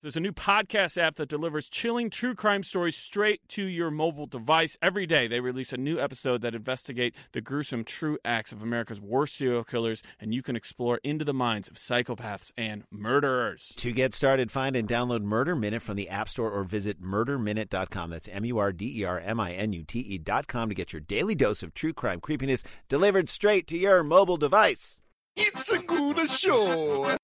There's a new podcast app that delivers chilling true crime stories straight to your mobile device. Every day, they release a new episode that investigate the gruesome true acts of America's worst serial killers, and you can explore into the minds of psychopaths and murderers. To get started, find and download Murder Minute from the App Store or visit murderminute.com. That's M U R D E R M I N U T E.com to get your daily dose of true crime creepiness delivered straight to your mobile device. It's a good show.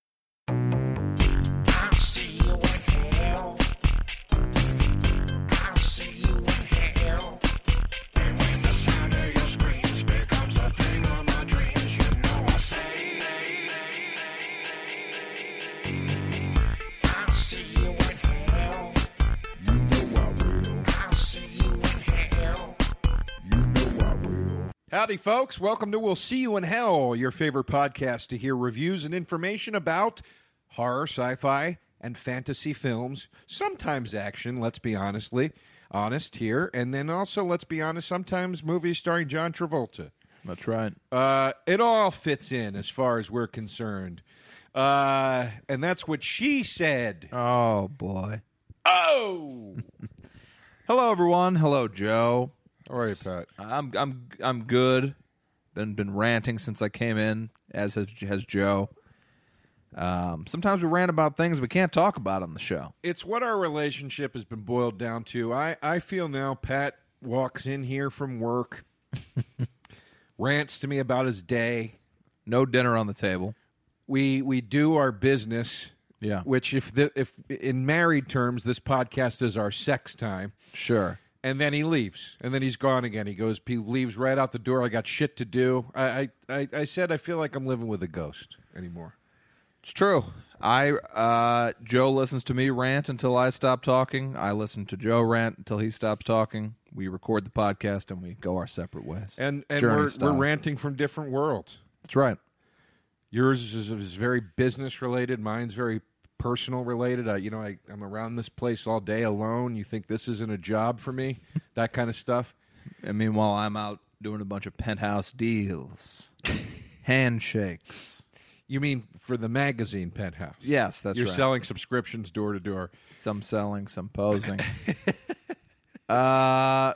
Howdy, folks. Welcome to We'll See You in Hell, your favorite podcast to hear reviews and information about horror, sci fi, and fantasy films. Sometimes action, let's be honestly honest here. And then also, let's be honest, sometimes movies starring John Travolta. That's right. Uh, it all fits in as far as we're concerned. Uh, and that's what she said. Oh boy. Oh! Hello everyone. Hello Joe. All right, Pat. I'm I'm I'm good. Been been ranting since I came in, as has has Joe. Um, sometimes we rant about things we can't talk about on the show. it's what our relationship has been boiled down to. I, I feel now Pat walks in here from work, rants to me about his day. No dinner on the table. We we do our business, Yeah. which if the, if in married terms this podcast is our sex time. Sure. And then he leaves, and then he's gone again. He goes, he leaves right out the door. I got shit to do. I I, I, said I feel like I'm living with a ghost anymore. It's true. I uh, Joe listens to me rant until I stop talking. I listen to Joe rant until he stops talking. We record the podcast and we go our separate ways. And and Journey we're style. we're ranting from different worlds. That's right. Yours is, is very business related. Mine's very personal related. I, you know, I, I'm around this place all day alone. You think this isn't a job for me? that kind of stuff. And meanwhile, I'm out doing a bunch of penthouse deals, handshakes. You mean for the magazine Penthouse? Yes, that's right. You're right. selling subscriptions door to door. some selling, some posing. uh,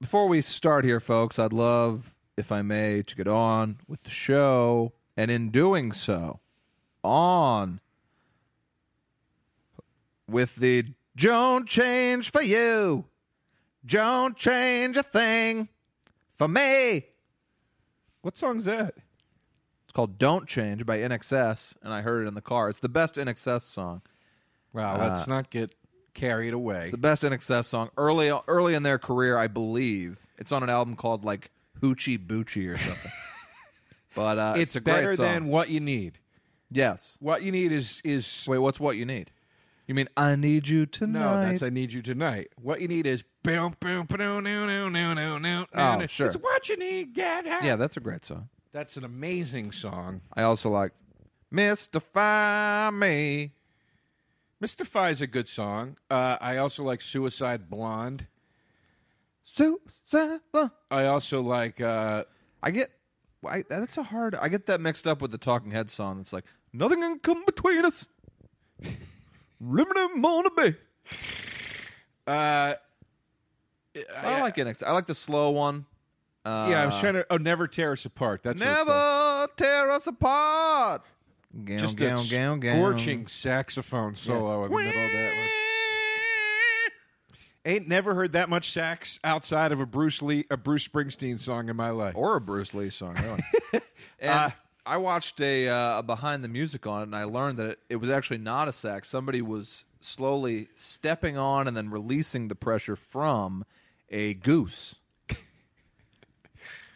before we start here, folks, I'd love, if I may, to get on with the show, and in doing so, on with the "Don't change for you, don't change a thing for me." What song's that? It's called "Don't Change" by INXS, and I heard it in the car. It's the best INXS song. Wow, let's not get carried away. It's the best INXS song early early in their career, I believe. It's on an album called like Hoochie Boochie or something. but uh, it's it's, a great better than what you need. yes. What you need is is Wait, what's what you need? You mean I need you tonight? no. That's I need you tonight. What you need is boom boom boom no no no no no. Oh, sure. It's what you need. Get out. yeah, that's a great song. that's an amazing song. I also like Mystify Me. Mystify is a good song. Uh, I also like Suicide Blonde. Susan. I also like. Uh, I get I, that's a hard. I get that mixed up with the Talking Head song. It's like nothing can come between us. Limited wanna be. uh, I, like INXS. I like the slow one. Uh, yeah, I was trying to. Oh, never tear us apart. That's what it's called. Never tear us apart. Gown, just gown, a gown, gown. scorching saxophone solo in the middle of that. One. Ain't never heard that much sax outside of a Bruce Lee, a Bruce Springsteen song in my life. or a Bruce Lee song. Really. and Uh, I watched a, uh, a behind the music on it, and I learned that it, it was actually not a sack. Somebody was slowly stepping on and then releasing the pressure from a goose.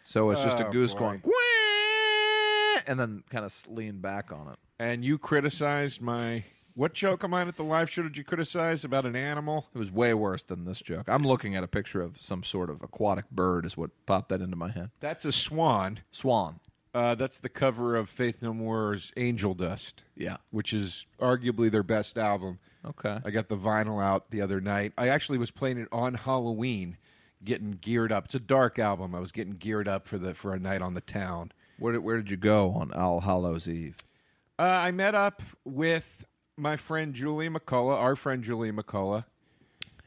So it's just a Oh, goose boy. going, "Gwah!" and then kind of lean back on it. And you criticized my what joke of mine at the live show? Did you criticize about an animal? It was way worse than this joke. I'm looking at a picture of some sort of aquatic bird, is what popped that into my head. That's a swan. Swan. Uh, that's the cover of Faith No More's Angel Dust. Yeah. which is arguably their best album. Okay. I got the vinyl out the other night. I actually was playing it on Halloween, getting geared up. It's a dark album. I was getting geared up for the for a night on the town. Where did, where did you go on All Hallows Eve? Uh, I met up with my friend Julian McCullough, our friend Julian McCullough.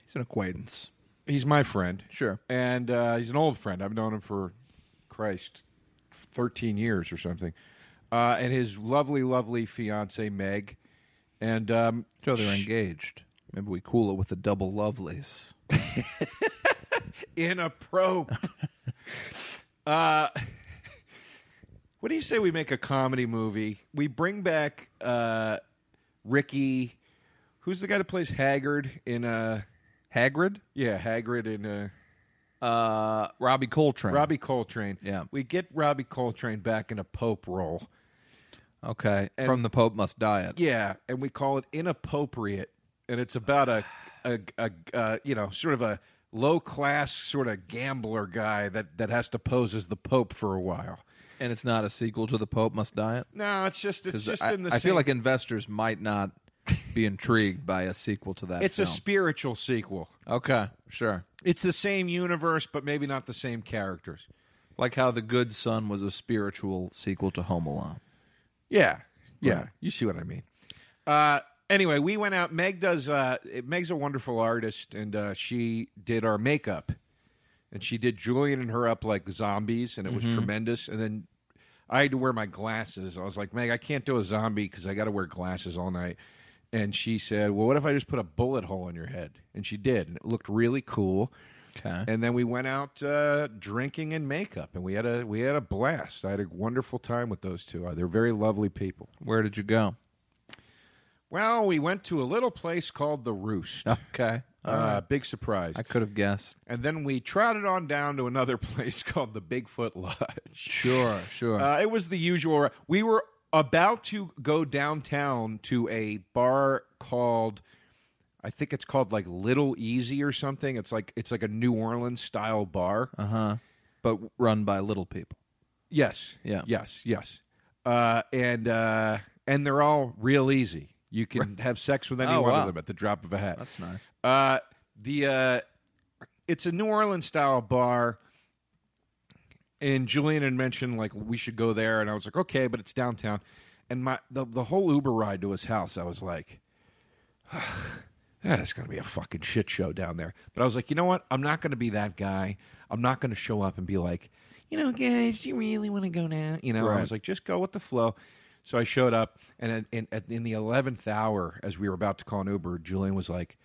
He's an acquaintance. He's my friend. Sure. And uh, he's an old friend. I've known him for, Christ, 13 years or something. Uh, and his lovely, lovely fiance, Meg. And um, So they're sh- engaged. Maybe we cool it with the double lovelies. inappropriate. uh, what do you say we make a comedy movie? We bring back uh, Ricky. Who's the guy that plays Haggard in uh Hagrid? yeah, Hagrid in uh Uh, Robbie Coltrane. Robbie Coltrane. Yeah. We get Robbie Coltrane back in a Pope role. Okay. And- From the Pope Must Diet. Yeah, and we call it inappropriate, and it's about a, a, a uh, you know, sort of a low class sort of gambler guy that that has to pose as the Pope for a while. And it's not a sequel to the Pope Must Diet? No, it's just it's 'Cause just I, in the. I feel like investors might not be intrigued by a sequel to that it's film. a spiritual sequel. okay, sure. It's the same universe, but maybe not the same characters. Like how The Good Son was a spiritual sequel to Home Alone. Yeah, yeah, Right. you see what I mean. Uh, anyway, we went out. Meg does. Uh, Meg's a wonderful artist, and uh, she did our makeup, and she did Julian and her up like zombies, and it was tremendous. And then I had to wear my glasses. I was like, Meg, I can't do a zombie because I got to wear glasses all night. And she said, Well, what if I just put a bullet hole in your head? And she did, and it looked really cool. Okay. And then we went out uh, drinking and makeup, and we had a we had a blast. I had a wonderful time with those two. Uh, they're very lovely people. Where did you go? Well, we went to a little place called the Roost. Okay. Uh, big surprise. I could have guessed. and then we trotted on down to another place called the Bigfoot Lodge. Sure, sure. Uh, it was the usual. We were about to go downtown to a bar called, I think it's called like Little Easy or something. It's like it's like a New Orleans style bar. Uh huh. But run by little people. Yes. Yeah. Yes. Yes. Uh, and uh, and they're all real easy. You can have sex with any Oh, one wow. of them at the drop of a hat. That's nice. Uh, the uh, it's a New Orleans style bar, and Julian had mentioned like we should go there, and I was like, okay, but it's downtown. And my the the whole Uber ride to his house, I was like, that's gonna be a fucking shit show down there. But I was like, you know what? I'm not gonna be that guy. I'm not gonna show up and be like, you know, guys, do you really want to go now? You know, I was like, just go with the flow. So I showed up, and in, in, in the eleventh hour, as we were about to call an Uber, Julian was like,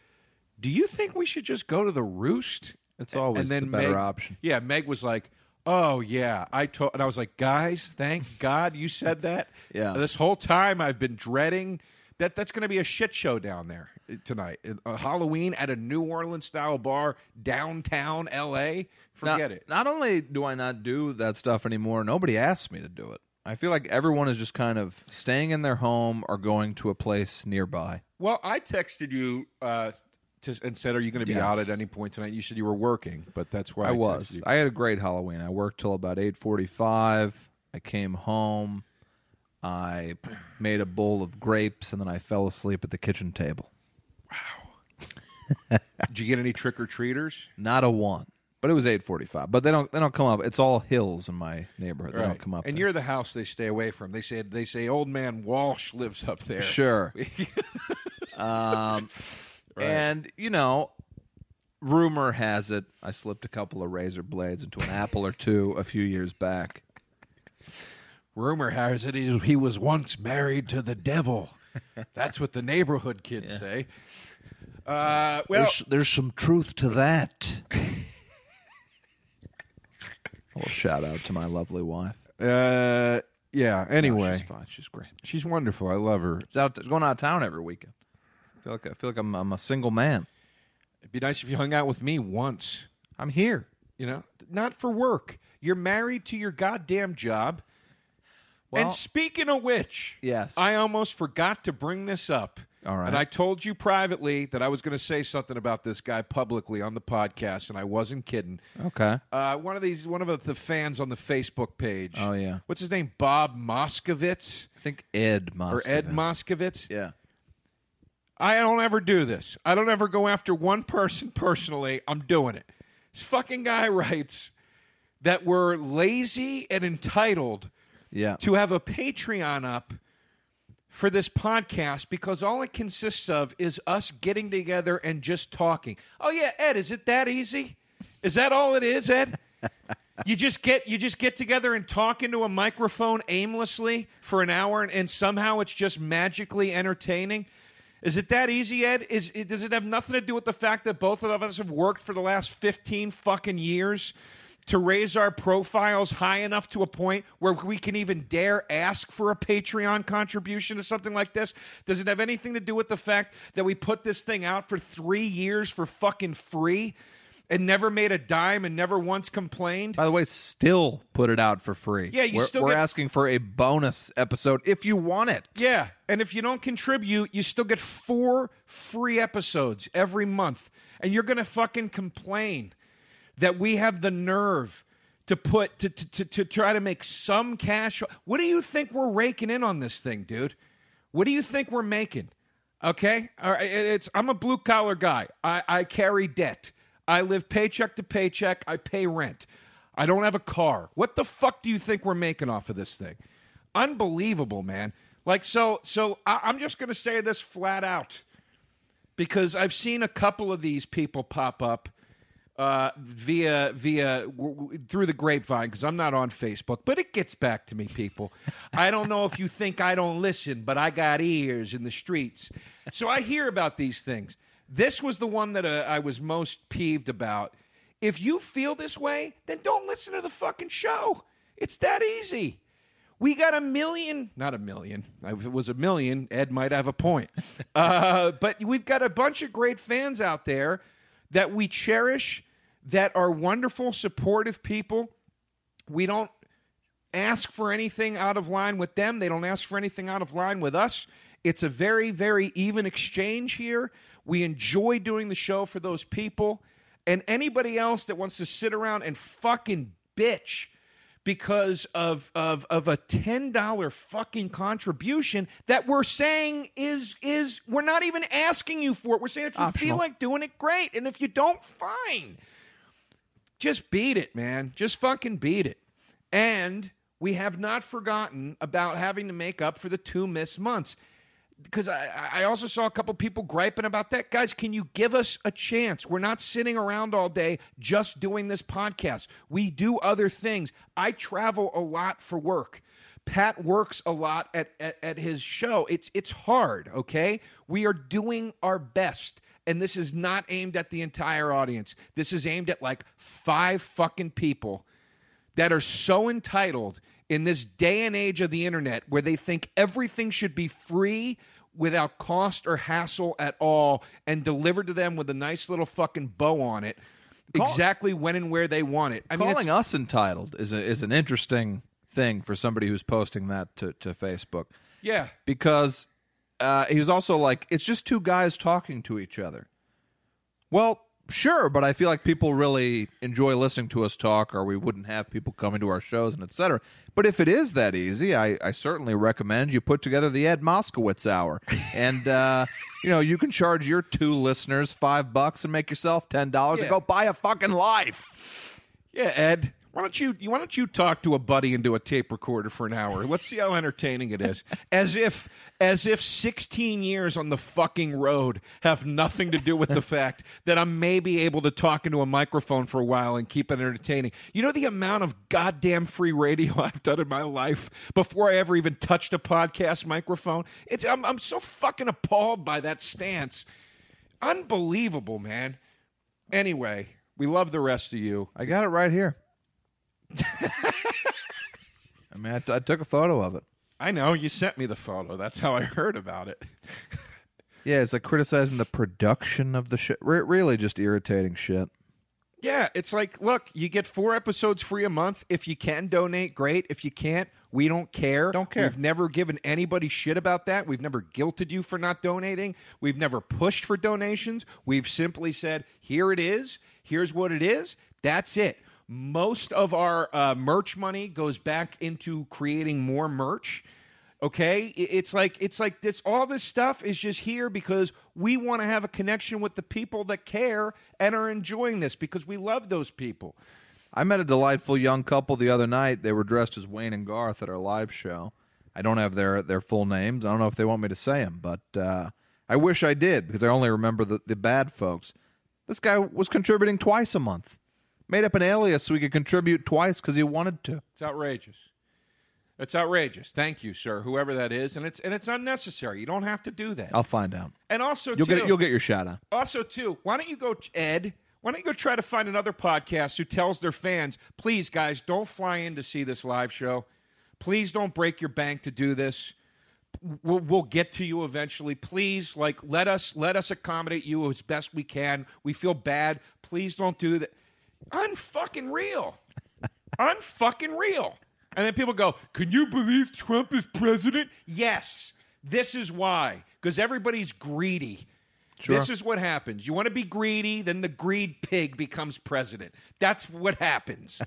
"Do you think we should just go to the Roost?" It's always the better Meg, option. Yeah, Meg was like, "Oh yeah, I told," and I was like, "Guys, thank God you said that." Yeah. this whole time I've been dreading that. That's going to be a shit show down there uh, tonight. Uh, Halloween at a New Orleans style bar downtown L.A. Forget not, it. Not only do I not do that stuff anymore, nobody asks me to do it. I feel like everyone is just kind of staying in their home or going to a place nearby. Well, I texted you uh, to, and said, "Are you going to be Yes. out at any point tonight?" You said you were working, but that's why I, I was. I had a great Halloween. I worked till about eight forty-five. I came home. I made a bowl of grapes, and then I fell asleep at the kitchen table. Wow! Did you get any trick or treaters? Not a one. But it was eight forty-five. But they don't. They don't come up. It's all hills in my neighborhood. They don't come up. And there. you're the house they stay away from. They say they say old man Walsh lives up there. Sure. um, And, you know, rumor has it I slipped a couple of razor blades into an apple or two a few years back. Rumor has it he, he was once married to the devil. That's what the neighborhood kids say. Uh, well, there's some truth to that. well, shout out to my lovely wife. uh, yeah. No, Anyway, she's fine. She's great. she's wonderful. I love her. She's, out, she's going out of town every weekend. I feel like I feel like I'm, I'm a single man. It'd be nice if you hung out with me once. I'm here. You know, not for work. You're married to your goddamn job. Well- and speaking of which, Yes. I almost forgot to bring this up. All right. And I told you privately that I was going to say something about this guy publicly on the podcast, and I wasn't kidding. Okay. Uh, one of these, one of the fans on the Facebook page. Oh, yeah. What's his name? Bob Moskovitz I think Ed Moskovitz. or Ed Moskovitz? Yeah. I don't ever do this. I don't ever go after one person personally. I'm doing it. This fucking guy writes that we're lazy and entitled Yeah. to have a Patreon up for this podcast because all it consists of is us getting together and just talking. Oh yeah, Ed, is it that easy? Is that all it is, Ed? you just get you just get together and talk into a microphone aimlessly for an hour and, and somehow it's just magically entertaining. Is it that easy, Ed? Is it, does it have nothing to do with the fact that both of us have worked for the last 15 fucking years to raise our profiles high enough to a point where we can even dare ask for a Patreon contribution to something like this? Does it have anything to do with the fact that we put this thing out for 3 years for fucking free? And never made a dime and never once complained. By the way, still put it out for free. Yeah, you we're, still we're get- asking for a bonus episode if you want it. Yeah, and if you don't contribute, you still get four free episodes every month. And you're going to fucking complain that we have the nerve to put to, to, to, to try to make some cash. What do you think we're raking in on this thing, dude? What do you think we're making? Okay, All right, it's I'm a blue collar guy. I, I carry debt. I live paycheck to paycheck. I pay rent. I don't have a car. What the fuck do you think we're making off of this thing? Unbelievable, man. Like so, so I, I'm just going to say this flat out because I've seen a couple of these people pop up uh, via via w- w- through the grapevine because I'm not on Facebook, but it gets back to me, people. I don't know if you think I don't listen, but I got ears in the streets, so I hear about these things. This was the one that uh, I was most peeved about. If you feel this way, then don't listen to the fucking show. It's that easy. We got a million, not a million. If it was a million, Ed might have a point. Uh, but we've got a bunch of great fans out there that we cherish, that are wonderful, supportive people. We don't ask for anything out of line with them. They don't ask for anything out of line with us. It's a very, very even exchange here. We enjoy doing the show for those people. And anybody else that wants to sit around and fucking bitch because of of of a ten dollar fucking contribution that we're saying is is we're not even asking you for it. We're saying if you feel like doing it, great, and if you don't, fine. Just beat it, man. Just fucking beat it. And we have not forgotten about having to make up for the two missed months. Because I, I also saw a couple people griping about that. Guys, can you give us a chance? We're not sitting around all day just doing this podcast. We do other things. I travel a lot for work. Pat works a lot at, at, at his show. It's it's hard, okay? We are doing our best. And this is not aimed at the entire audience. This is aimed at like five fucking people that are so entitled in this day and age of the internet where they think everything should be free without cost or hassle at all and delivered to them with a nice little fucking bow on it exactly when and where they want it. I mean, Calling it's, us entitled is a, is an interesting thing for somebody who's posting that to, to Facebook yeah. because uh, he was also like, it's just two guys talking to each other. Well, sure, but I feel like people really enjoy listening to us talk, or we wouldn't have people coming to our shows and etc. But if it is that easy, I, I certainly recommend you put together the Ed Moskowitz Hour, and uh, you know you can charge your two listeners five bucks and make yourself ten dollars Yeah. and go buy a fucking life. Yeah, Ed. Why don't you why don't you talk to a buddy into a tape recorder for an hour? Let's see how entertaining it is. As if as if 16 years on the fucking road have nothing to do with the fact that I'm maybe able to talk into a microphone for a while and keep it entertaining. You know the amount of goddamn free radio I've done in my life before I ever even touched a podcast microphone? It's I'm I'm so fucking appalled by that stance. Unbelievable, man. Anyway, we love the rest of you. I got it right here. I mean, I, t- I took a photo of it. I know you sent me the photo. That's how I heard about it. Yeah, it's like criticizing the production of the shit. Re- really, just irritating shit. Yeah, it's like, look, you get four episodes free a month. If you can donate, great. If you can't, we don't care. Don't care. We've never given anybody shit about that. We've never guilted you for not donating. We've never pushed for donations. We've simply said, here it is. Here's what it is. That's it. Most of our uh, merch money goes back into creating more merch. Okay, it's like it's like this. All this stuff is just here because we want to have a connection with the people that care and are enjoying this because we love those people. I met a delightful young couple the other night. They were dressed as Wayne and Garth at our live show, I don't have their their full names. I don't know if they want me to say them, but uh, I wish I did because I only remember the, the bad folks. This guy was contributing twice a month. Made up an alias so he could contribute twice because he wanted to. It's outrageous. It's outrageous. Thank you, sir, whoever that is, and it's and it's unnecessary. You don't have to do that. I'll find out. and also, You'll too, get you'll get your shot out. Also, too, why don't you go, Ed? Why don't you go try to find another podcast who tells their fans, please, guys, don't fly in to see this live show. Please don't break your bank to do this. We'll, we'll get to you eventually. Please, like, let us let us accommodate you as best we can. We feel bad. Please don't do that. Unfucking real. Unfucking real. And then people go, Can you believe Trump is president? Yes. This is why. Because everybody's greedy. This is what happens. You want to be greedy, then the greed pig becomes president. That's what happens.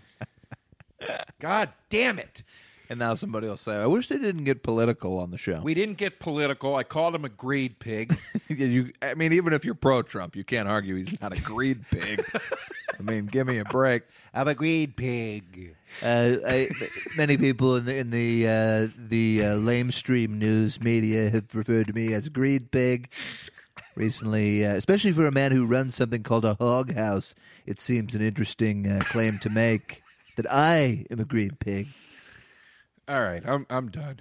God damn it. And now somebody will say, "I wish they didn't get political on the show." We didn't get political. I called him a greed pig. you, I mean, even if you're pro-Trump, you can't argue he's not a greed pig. I mean, give me a break. I'm a greed pig. Uh, I, many people in the in the uh, the uh, lamestream news media have referred to me as a greed pig. Recently, uh, especially for a man who runs something called a hog house, it seems an interesting uh, claim to make that I am a greed pig. All right, I'm I'm done.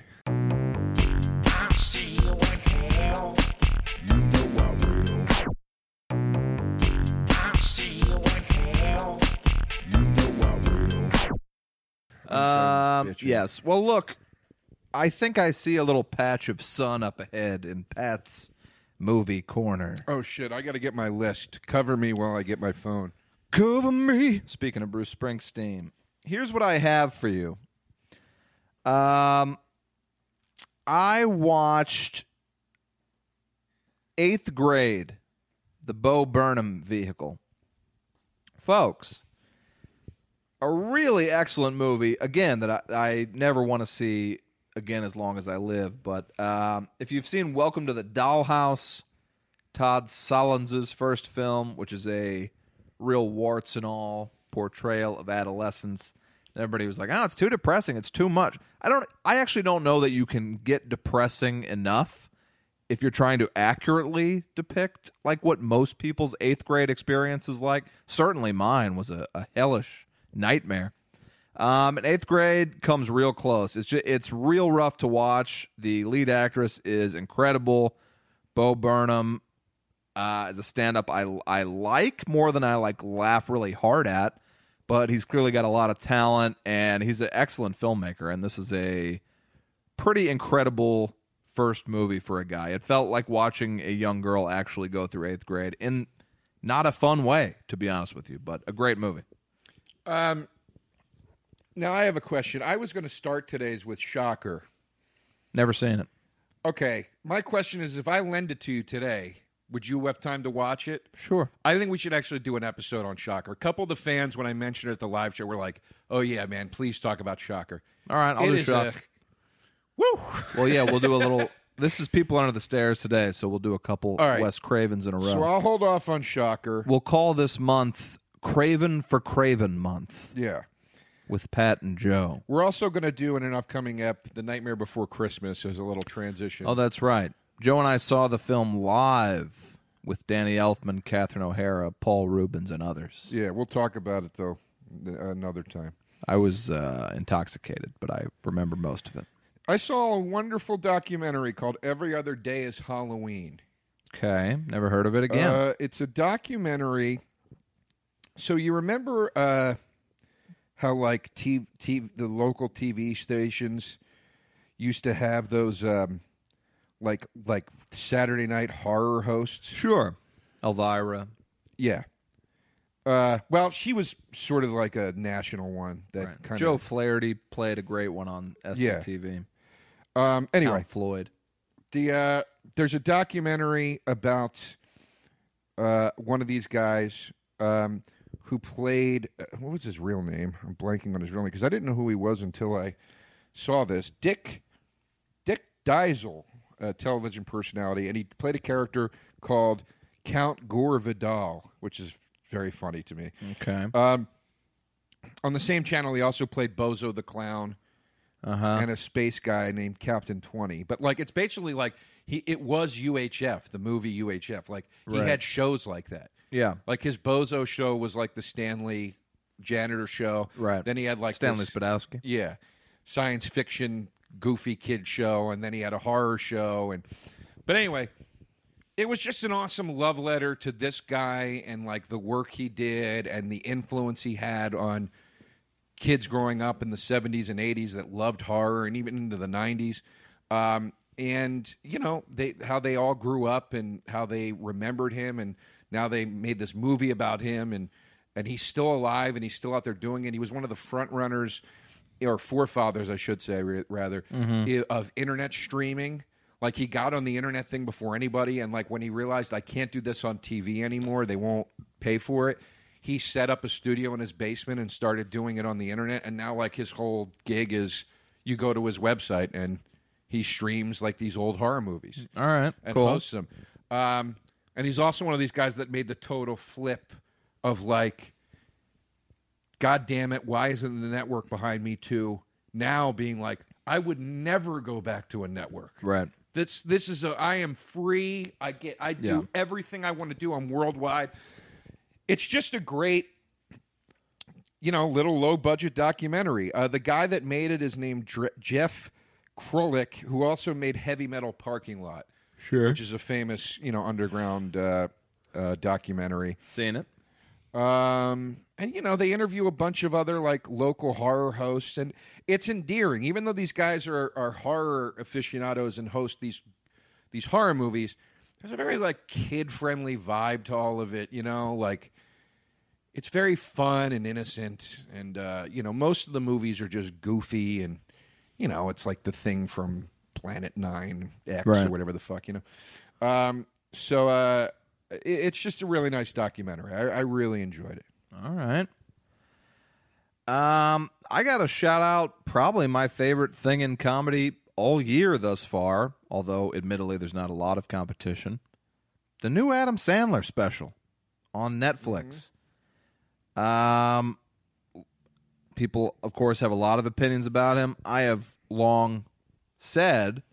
Um, yes. Well, look, I think I see a little patch of sun up ahead in Pat's movie corner. Oh shit! I got to get my list. Cover me while I get my phone. Cover me. Speaking of Bruce Springsteen, here's what I have for you. Um, I watched Eighth Grade, the Bo Burnham vehicle. Folks, a really excellent movie. Again, that I, I never want to see again as long as I live. But um, if you've seen Welcome to the Dollhouse, Todd Solondz's first film, which is a real warts and all portrayal of adolescence. Everybody was like, "Oh, it's too depressing. It's too much." I don't. I actually don't know that you can get depressing enough if you're trying to accurately depict like what most people's eighth grade experience is like. Certainly, mine was a, a hellish nightmare. Um, and eighth grade comes real close. It's just, it's real rough to watch. The lead actress is incredible. Bo Burnham uh, as a stand-up, I I like more than I like laugh really hard at. But he's clearly got a lot of talent, and he's an excellent filmmaker. And this is a pretty incredible first movie for a guy. It felt like watching a young girl actually go through eighth grade in not a fun way, to be honest with you, but a great movie. Um, now I have a question. I was going to start today's with Shocker. Never seen it. Okay, my question is: If I lend it to you today, would you have time to watch it? Sure. I think we should actually do an episode on Shocker. A couple of the fans, when I mentioned it at the live show, were like, "Oh yeah, man, please talk about Shocker." All right, I'll It do is shock. a- Woo! Well, yeah, we'll do a little. This is people under the stairs today, so we'll do a couple All right. Wes Cravens in a row. So I'll hold off on Shocker. we'll call this month Craven for Craven month Yeah. with Pat and Joe. We're also going to do in an upcoming ep The Nightmare Before Christmas as a little transition. Oh, that's right. Joe and I saw the film live with Danny Elfman, Catherine O'Hara, Paul Reubens, and others. yeah, we'll talk about it though n- another time. I was uh, intoxicated, but I remember most of it. I saw a wonderful documentary called Every Other Day is Halloween. Okay, never heard of it again. Uh, it's a documentary. So you remember uh, how like TV, TV, the local TV stations used to have those um, like like Saturday night horror hosts? sure. Elvira. Yeah. Uh, well, she was sort of like a national one that Right. kind Joe of. Flaherty played a great one on Yeah. SCTV. Um, anyway, Count Floyd. the uh, there's a documentary about uh, one of these guys um, who played uh, what was his real name? I'm blanking on his real name because I didn't know who he was until I saw this. Dick Dick Dyszel, a television personality, and he played a character called Count Gore de Vol, which is very funny to me. Okay. Um, on the same channel, he also played Bozo the Clown. Uh-huh. and a space guy named Captain Twenty. But like, it's basically like he it was UHF, the movie UHF. Like he Right. had shows like that. Yeah. Like his Bozo show was like the Stanley janitor show. Right. Then he had like Stanley this- Spadowski. yeah, science fiction goofy kid show, and then he had a horror show, and but anyway, it was just an awesome love letter to this guy and like the work he did and the influence he had on kids growing up in the 70s and 80s that loved horror and even into the 90s um, and you know they how they all grew up and how they remembered him and now they made this movie about him and and he's still alive and he's still out there doing it. He was one of the front runners or forefathers i should say ra- rather i- of internet streaming. Like he got on the internet thing before anybody and like when he realized i can't do this on tv anymore they won't pay for it he set up a studio in his basement and started doing it on the internet. And now like his whole gig is you go to his website and he streams like these old horror movies. All right. and cool. hosts them um, and he's also one of these guys that made the total flip of like god damn it why isn't the network behind me too now being like i would never go back to a network Right. this this is a I am free. I get I do Yeah. everything I want to do. I'm worldwide. It's just a great you know, little low budget documentary. Uh, the guy that made it is named Dr- Jeff Krulik, who also made Heavy Metal Parking Lot, Sure. which is a famous, you know, underground uh, uh, documentary. Seeing it. Um, and you know, they interview a bunch of other like local horror hosts, and it's endearing. Even though these guys are are horror aficionados and host these these horror movies, there's a very like kid friendly vibe to all of it. You know, like it's very fun and innocent, and uh, you know, most of the movies are just goofy, and you know, it's like the thing from Planet Nine X Right. or whatever the fuck, you know. Um, so uh, it, it's just a really nice documentary. I, I really enjoyed it. All right. Um, I got to shout out probably my favorite thing in comedy all year thus far, although admittedly there's not a lot of competition. The new Adam Sandler special on Netflix. Um people of course have a lot of opinions about him. I have long said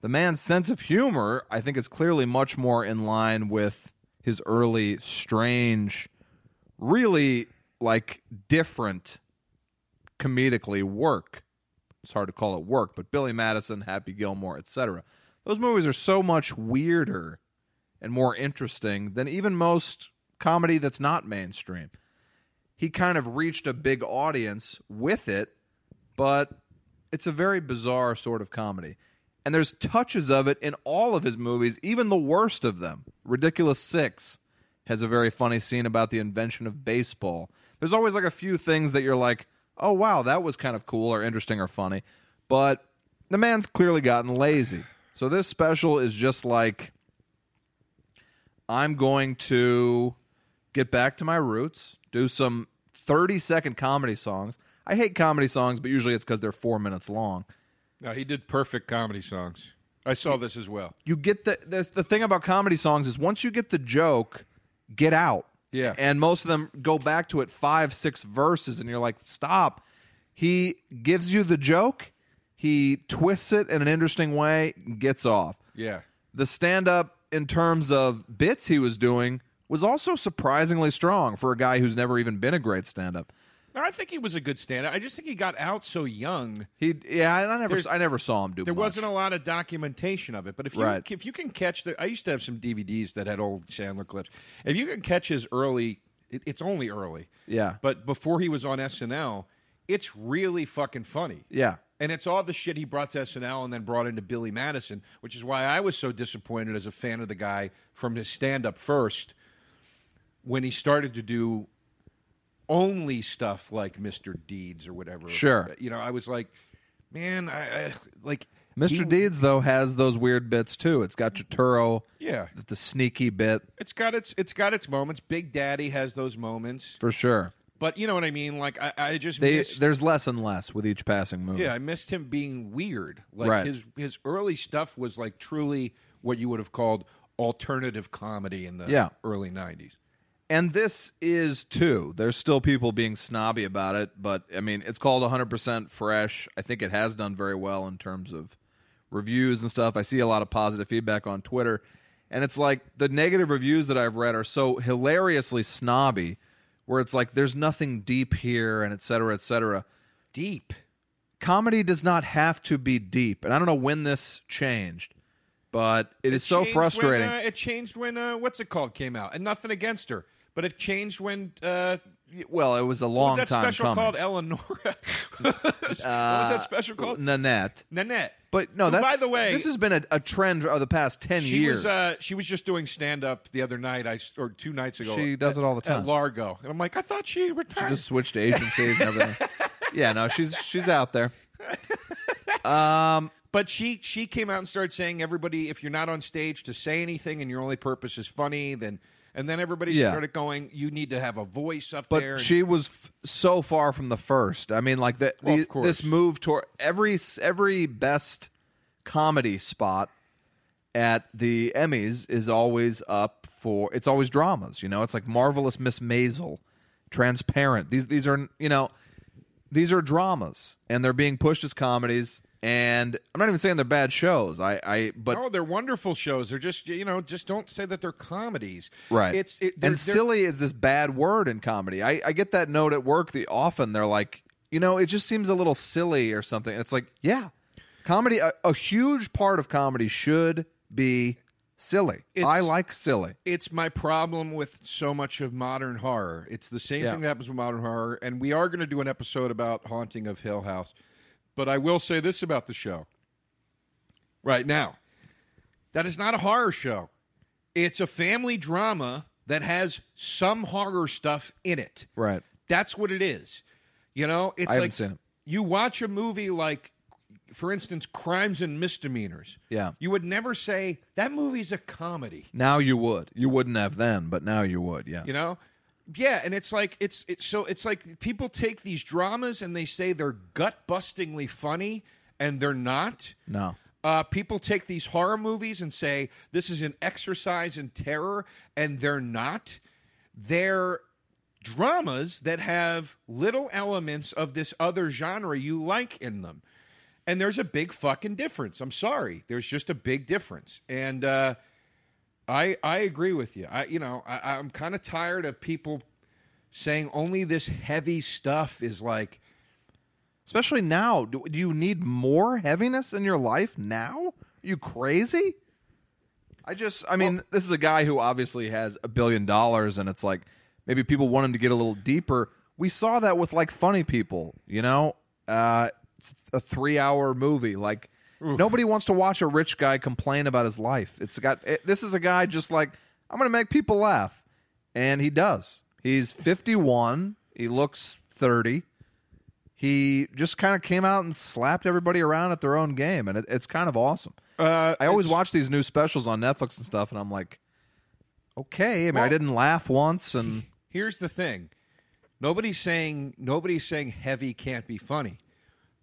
the man's sense of humor, I think, is clearly much more in line with his early strange really like different comedically work. It's hard to call it work, but Billy Madison, Happy Gilmore, etc. Those movies are so much weirder and more interesting than even most comedy that's not mainstream. He kind of reached a big audience with it, but it's a very bizarre sort of comedy. And there's touches of it in all of his movies, even the worst of them. Ridiculous Six has a very funny scene about the invention of baseball. There's always like a few things that you're like, oh, wow, that was kind of cool or interesting or funny. But the man's clearly gotten lazy. So this special is just like, I'm going to get back to my roots, do some 30 second comedy songs. I hate comedy songs, but usually it's because they're four minutes long. No, he did perfect comedy songs. I saw this as well. you get the, the the thing about comedy songs is once you get the joke, get out. Yeah. And most of them go back to it five, six verses, and you're like, stop. He gives you the joke, he twists it in an interesting way, and gets off. Yeah. The stand up in terms of bits he was doing was also surprisingly strong for a guy who's never even been a great stand up. No, I think he was a good stand-up. I just think he got out so young. He yeah, I never There's- I never saw him do There much. wasn't a lot of documentation of it, but if you Right. if you can catch the, I used to have some DVDs that had old Sandler clips. If you can catch his early, it, it's only early, Yeah. But before he was on SNL, it's really fucking funny. Yeah. And it's all the shit he brought to SNL and then brought into Billy Madison, which is why I was so disappointed as a fan of the guy from his stand up first when he started to do only stuff like Mr. Deeds or whatever. Sure. You know, I was like, man, I, I like Mr. he- Deeds though has those weird bits too. It's got Turturro, Yeah. the, sneaky bit It's got its it's got its moments. Big Daddy has those moments. for sure. But you know what I mean? Like I, I just They missed there's less and less with each passing movie. Yeah, I missed him being weird. Like Right. his his early stuff was like truly what you would have called alternative comedy in the Yeah. early '90s. And this is too. There's still people being snobby about it, but I mean, it's called 100% fresh. I think it has done very well in terms of reviews and stuff. I see a lot of positive feedback on Twitter. And it's like the negative reviews that I've read are so hilariously snobby, where it's like there's nothing deep here and et cetera, et cetera. Deep. Comedy does not have to be deep. And I don't know when this changed, but it is so frustrating. When, uh, it changed when uh, what's it called came out, and nothing against her, but it changed when uh, well, it was a long time. what was that time special coming. called Eleanor? what was that special called? Nanette. Nanette. But no, Who, that's, by the way, this has been a, a trend of the past ten she years. was uh, she was just doing stand up the other night, I or two nights ago. She does at- it all the time. at Largo, and I'm like, I thought she retired. she just switched agencies and everything. yeah, no, she's she's out there. Um, But she she came out and started saying everybody, if you're not on stage to say anything and your only purpose is funny, then and then everybody Yeah. started going, you need to have a voice up but there. and- she was f- so far from the first. I mean, like the, Well, the- course. this move toward every every best comedy spot at the Emmys is always up for. It's always dramas. You know, it's like marvelous Miss Maisel, Transparent. These these are you know these are dramas and they're being pushed as comedies. And I'm not even saying they're bad shows. I, I but no, they're wonderful shows. They're just you know, just don't say that they're comedies. Right. It's it, they're- and they're- silly is this bad word in comedy. I, I get that note at work the often they're like, you know, it just seems a little silly or something. It's like, yeah, comedy. A, a huge part of comedy should be silly. It's- I like silly. it's my problem with so much of modern horror. It's the same Yeah. thing that happens with modern horror, and we are going to do an episode about Haunting of Hill House. But I will say this about the show right now: that is not a horror show. It's a family drama that has some horror stuff in it. Right. That's what it is. You know, it's like it. you watch a movie like, for instance, Crimes and Misdemeanors. Yeah. You would never say that movie's a comedy. Now you would. You wouldn't have then, but now you would. Yes. You know? Yeah, and it's like it's it's so it's like people take these dramas and they say they're gut bustingly funny and they're not. No. Uh, people take these horror movies and say this is an exercise in terror, and they're not. They're dramas that have little elements of this other genre you like in them. And there's a big fucking difference. I'm sorry. There's just a big difference. And uh, I I agree with you. I you know, I, I'm kind of tired of people saying only this heavy stuff is like Especially now. Do, do you need more heaviness in your life now? Are you crazy? I just, I mean, this is a guy who obviously has a billion dollars, and it's like maybe people want him to get a little deeper. We saw that with like funny people, you know? Uh, it's a three hour movie. Like, nobody wants to watch a rich guy complain about his life. It's got, it, this is a guy just like, I'm going to make people laugh. And he does. He's 51, he looks 30 he just kind of came out and slapped everybody around at their own game, and it, it's kind of awesome. uh, I always watch these new specials on Netflix and stuff, and I'm like, okay. I mean, I didn't laugh once, and here's the thing nobody's saying nobody's saying heavy can't be funny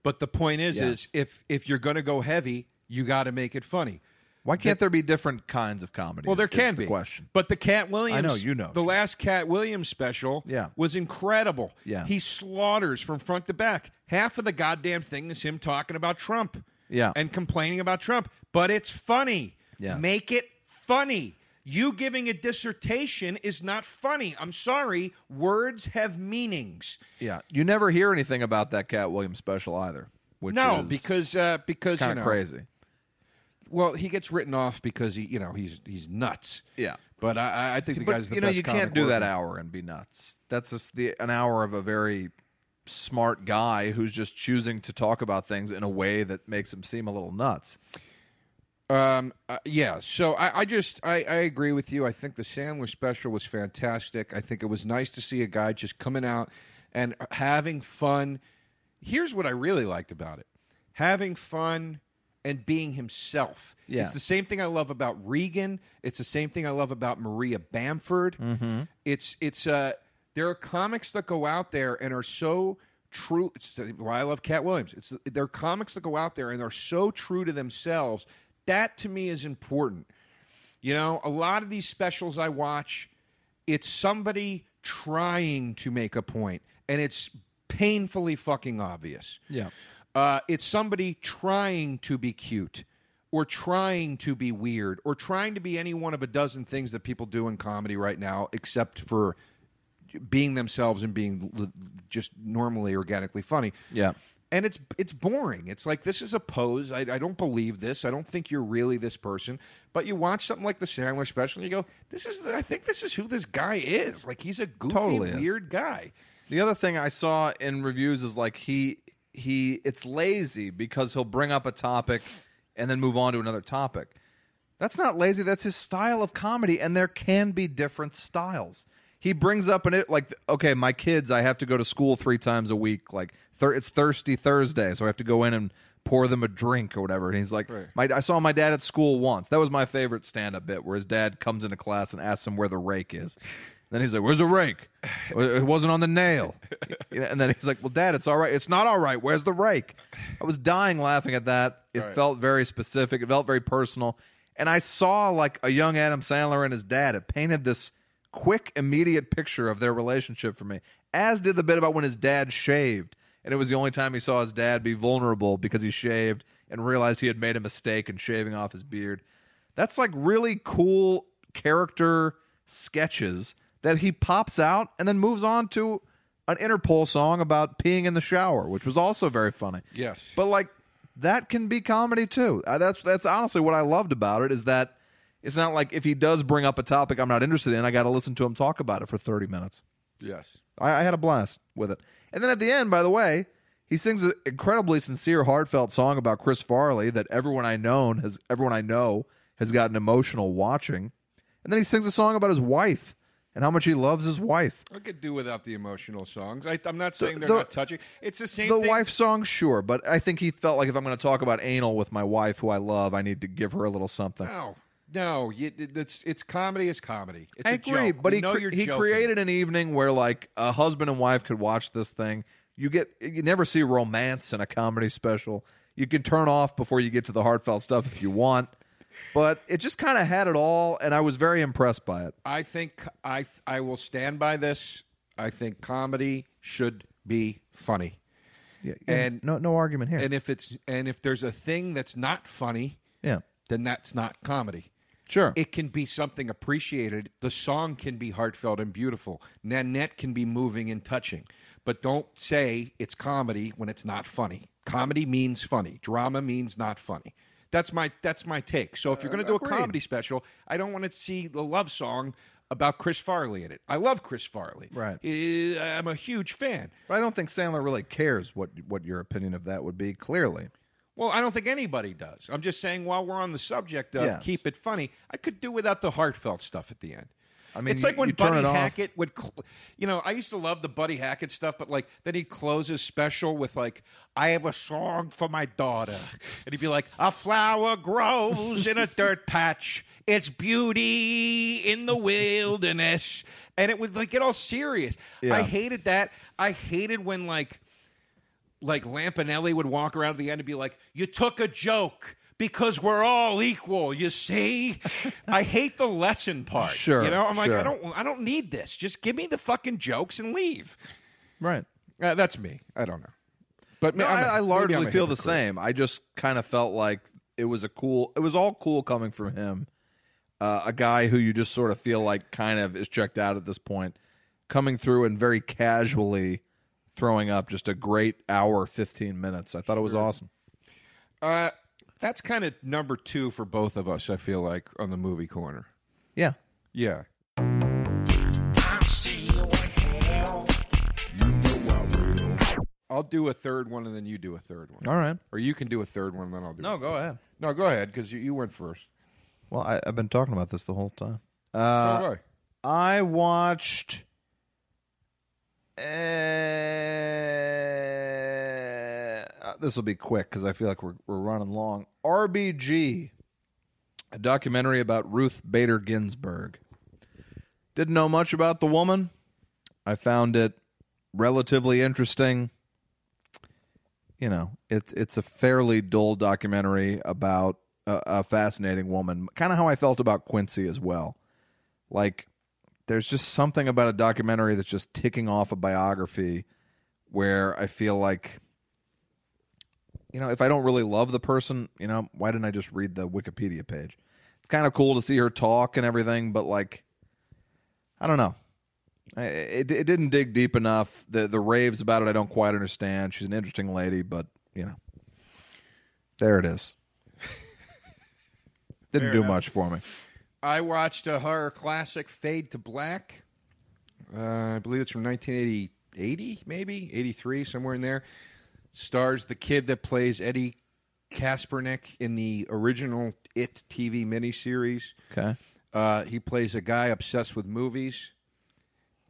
but the point is Yes. is if if you're going to go heavy you got to make it funny why can't there be different kinds of comedy? well there can the be question. but the Katt Williams I know, you know. the last Katt Williams special Yeah. was incredible Yeah. he slaughters from front to back half of the goddamn thing is him talking about trump Yeah. and complaining about trump but it's funny Yeah. make it funny you giving a dissertation is not funny. I'm sorry. Words have meanings. Yeah, you never hear anything about that Katt Williams special either. Which no, is because uh, because kind you of know, crazy. Well, he gets written off because he, you know, he's he's nuts. Yeah. But I- I, I think the but guy's the you know best you can't comic do that hour and be nuts. That's just the an hour of a very smart guy who's just choosing to talk about things in a way that makes him seem a little nuts. Um, uh, yeah. So I, I just I, I agree with you. I think the Sandler special was fantastic. I think it was nice to see a guy just coming out and having fun. Here's what I really liked about it: having fun and being himself. Yeah. It's the same thing I love about Regan. It's the same thing I love about Maria Bamford. Mm-hmm. It's it's uh there are comics that go out there and are so true. It's why I love Katt Williams. It's there are comics that go out there and are so true to themselves. That to me is important. You know, a lot of these specials I watch, It's somebody trying to make a point, and it's painfully fucking obvious. Yeah. Uh, it's somebody trying to be cute or trying to be weird or trying to be any one of a dozen things that people do in comedy right now, except for being themselves and being l- just normally organically funny. Yeah. And it's it's boring. It's like this is a pose. I, I don't believe this. I don't think you're really this person. But you watch something like the Sandler special, and you go, "This is. The, I think this is who this guy is. Like he's a goofy, Totally is. weird guy." The other thing I saw in reviews is like he he it's lazy because he'll bring up a topic and then move on to another topic. That's not lazy, that's his style of comedy and there can be different styles. He brings up an it like okay, my kids, I have to go to school 3 times a week like thir- it's thirsty Thursday, so I have to go in and pour them a drink or whatever. And he's like, my, I saw my dad at school once. That was my favorite stand-up bit, where his dad comes into class and asks him where the rake is. Then he's like, "Where's the rake? It wasn't on the nail." You know, and then he's like, "Well, Dad, it's all right. It's not all right. Where's the rake?" I was dying laughing at that. It felt very specific. It felt very personal. And I saw like a young Adam Sandler and his dad. It painted this quick, immediate picture of their relationship for me. As did the bit about when his dad shaved, and it was the only time he saw his dad be vulnerable because he shaved and realized he had made a mistake in shaving off his beard. That's like really cool character sketches that he pops out and then moves on to an Interpol song about peeing in the shower, which was also very funny. Yes. But like that can be comedy too. Uh, that's that's honestly what I loved about it is that it's not like if he does bring up a topic I'm not interested in, I got to listen to him talk about it for 30 minutes. Yes. I, I had a blast with it. And then at the end, by the way, he sings an incredibly sincere, heartfelt song about Chris Farley that everyone I known has everyone I know has gotten emotional watching. And then he sings a song about his wife and how much he loves his wife. I could do without the emotional songs. I, I'm not saying they're the- not touching. It's the same the thing. wife song, sure, but I think he felt like if I'm going to talk about anal with my wife, who I love, I need to give her a little something. No, no. You, it's it's comedy is comedy. It's I a agree, joke. but We he cre- he joking. created an evening where like a husband and wife could watch this thing. You get you never see romance in a comedy special. You can turn off before you get to the heartfelt stuff if you want, but it just kind of had it all, and I was very impressed by it. I think I I will stand by this. I think comedy should be funny. Yeah, And- no no argument here. And if it's and if there's a thing that's not funny, yeah, then that's not comedy. Sure. It can be something appreciated. The song can be heartfelt and beautiful. Nanette can be moving and touching. But don't say it's comedy when it's not funny. Comedy means funny. Drama means not funny. That's my that's my take. So if you're going to do a comedy special, I don't want to see the love song about Chris Farley in it. I love Chris Farley. Right. Eh, I'm a huge fan. but I don't think Sandler really cares what what your opinion of that would be. Clearly, Well, I don't think anybody does. I'm just saying while we're on the subject of Yes. keep it funny, I could do without the heartfelt stuff at the end. I mean, it's like when Buddy it off. Hackett would, cl- you know, I used to love the Buddy Hackett stuff, but like then he'd close his special with like, "I have a song for my daughter," and he'd be like, "A flower grows in a dirt patch, its beauty in the wilderness," and it would like get all serious. I hated that. I hated when like like Lampanelli would walk around at the end and be like, "You took a joke." Because we're all equal, you see. I hate the lesson part. Sure, you know. I'm like, sure. I don't, I don't need this. Just give me the fucking jokes and leave. right. Uh, that's me. I don't know, but No, I'm a- I, I largely feel the same. I just kind of felt like it was a cool. It was all cool coming from him, uh, a guy who you just sort of feel like kind of is checked out at this point, coming through and very casually throwing up just a great hour, fifteen minutes. I thought it was awesome. Uh, that's kind of number two for both of us. I feel like on the movie corner. Yeah, Yeah. I'll do a third one and then you do a third one. all right. Or you can do a third one and then I'll do. No, go ahead. no, go ahead because you, you went first. Well, I, I've been talking about this the whole time. So Uh, go. I watched. Uh, this will be quick because I feel like we're we're running long. RBG, a documentary about Ruth Bader Ginsburg. Didn't know much about the woman. I found it relatively interesting. You know, it's it's a fairly dull documentary about a, a fascinating woman. Kind of how I felt about Quincy as well. Like there's just something about a documentary that's just ticking off a biography where I feel like you know, if I don't really love the person, you know, why didn't I just read the Wikipedia page? It's kind of cool to see her talk and everything, but like I don't know. I- It, it didn't dig deep enough. The the raves about it I don't quite understand. She's an interesting lady, but you know, there it is. Didn't Fair do enough. much for me. I watched a horror classic, Fade to Black. Uh, I believe it's from 1980, maybe 83, somewhere in there. Stars the kid that plays Eddie Kaspernick in the original It TV miniseries. Okay. Uh, he plays a guy obsessed with movies.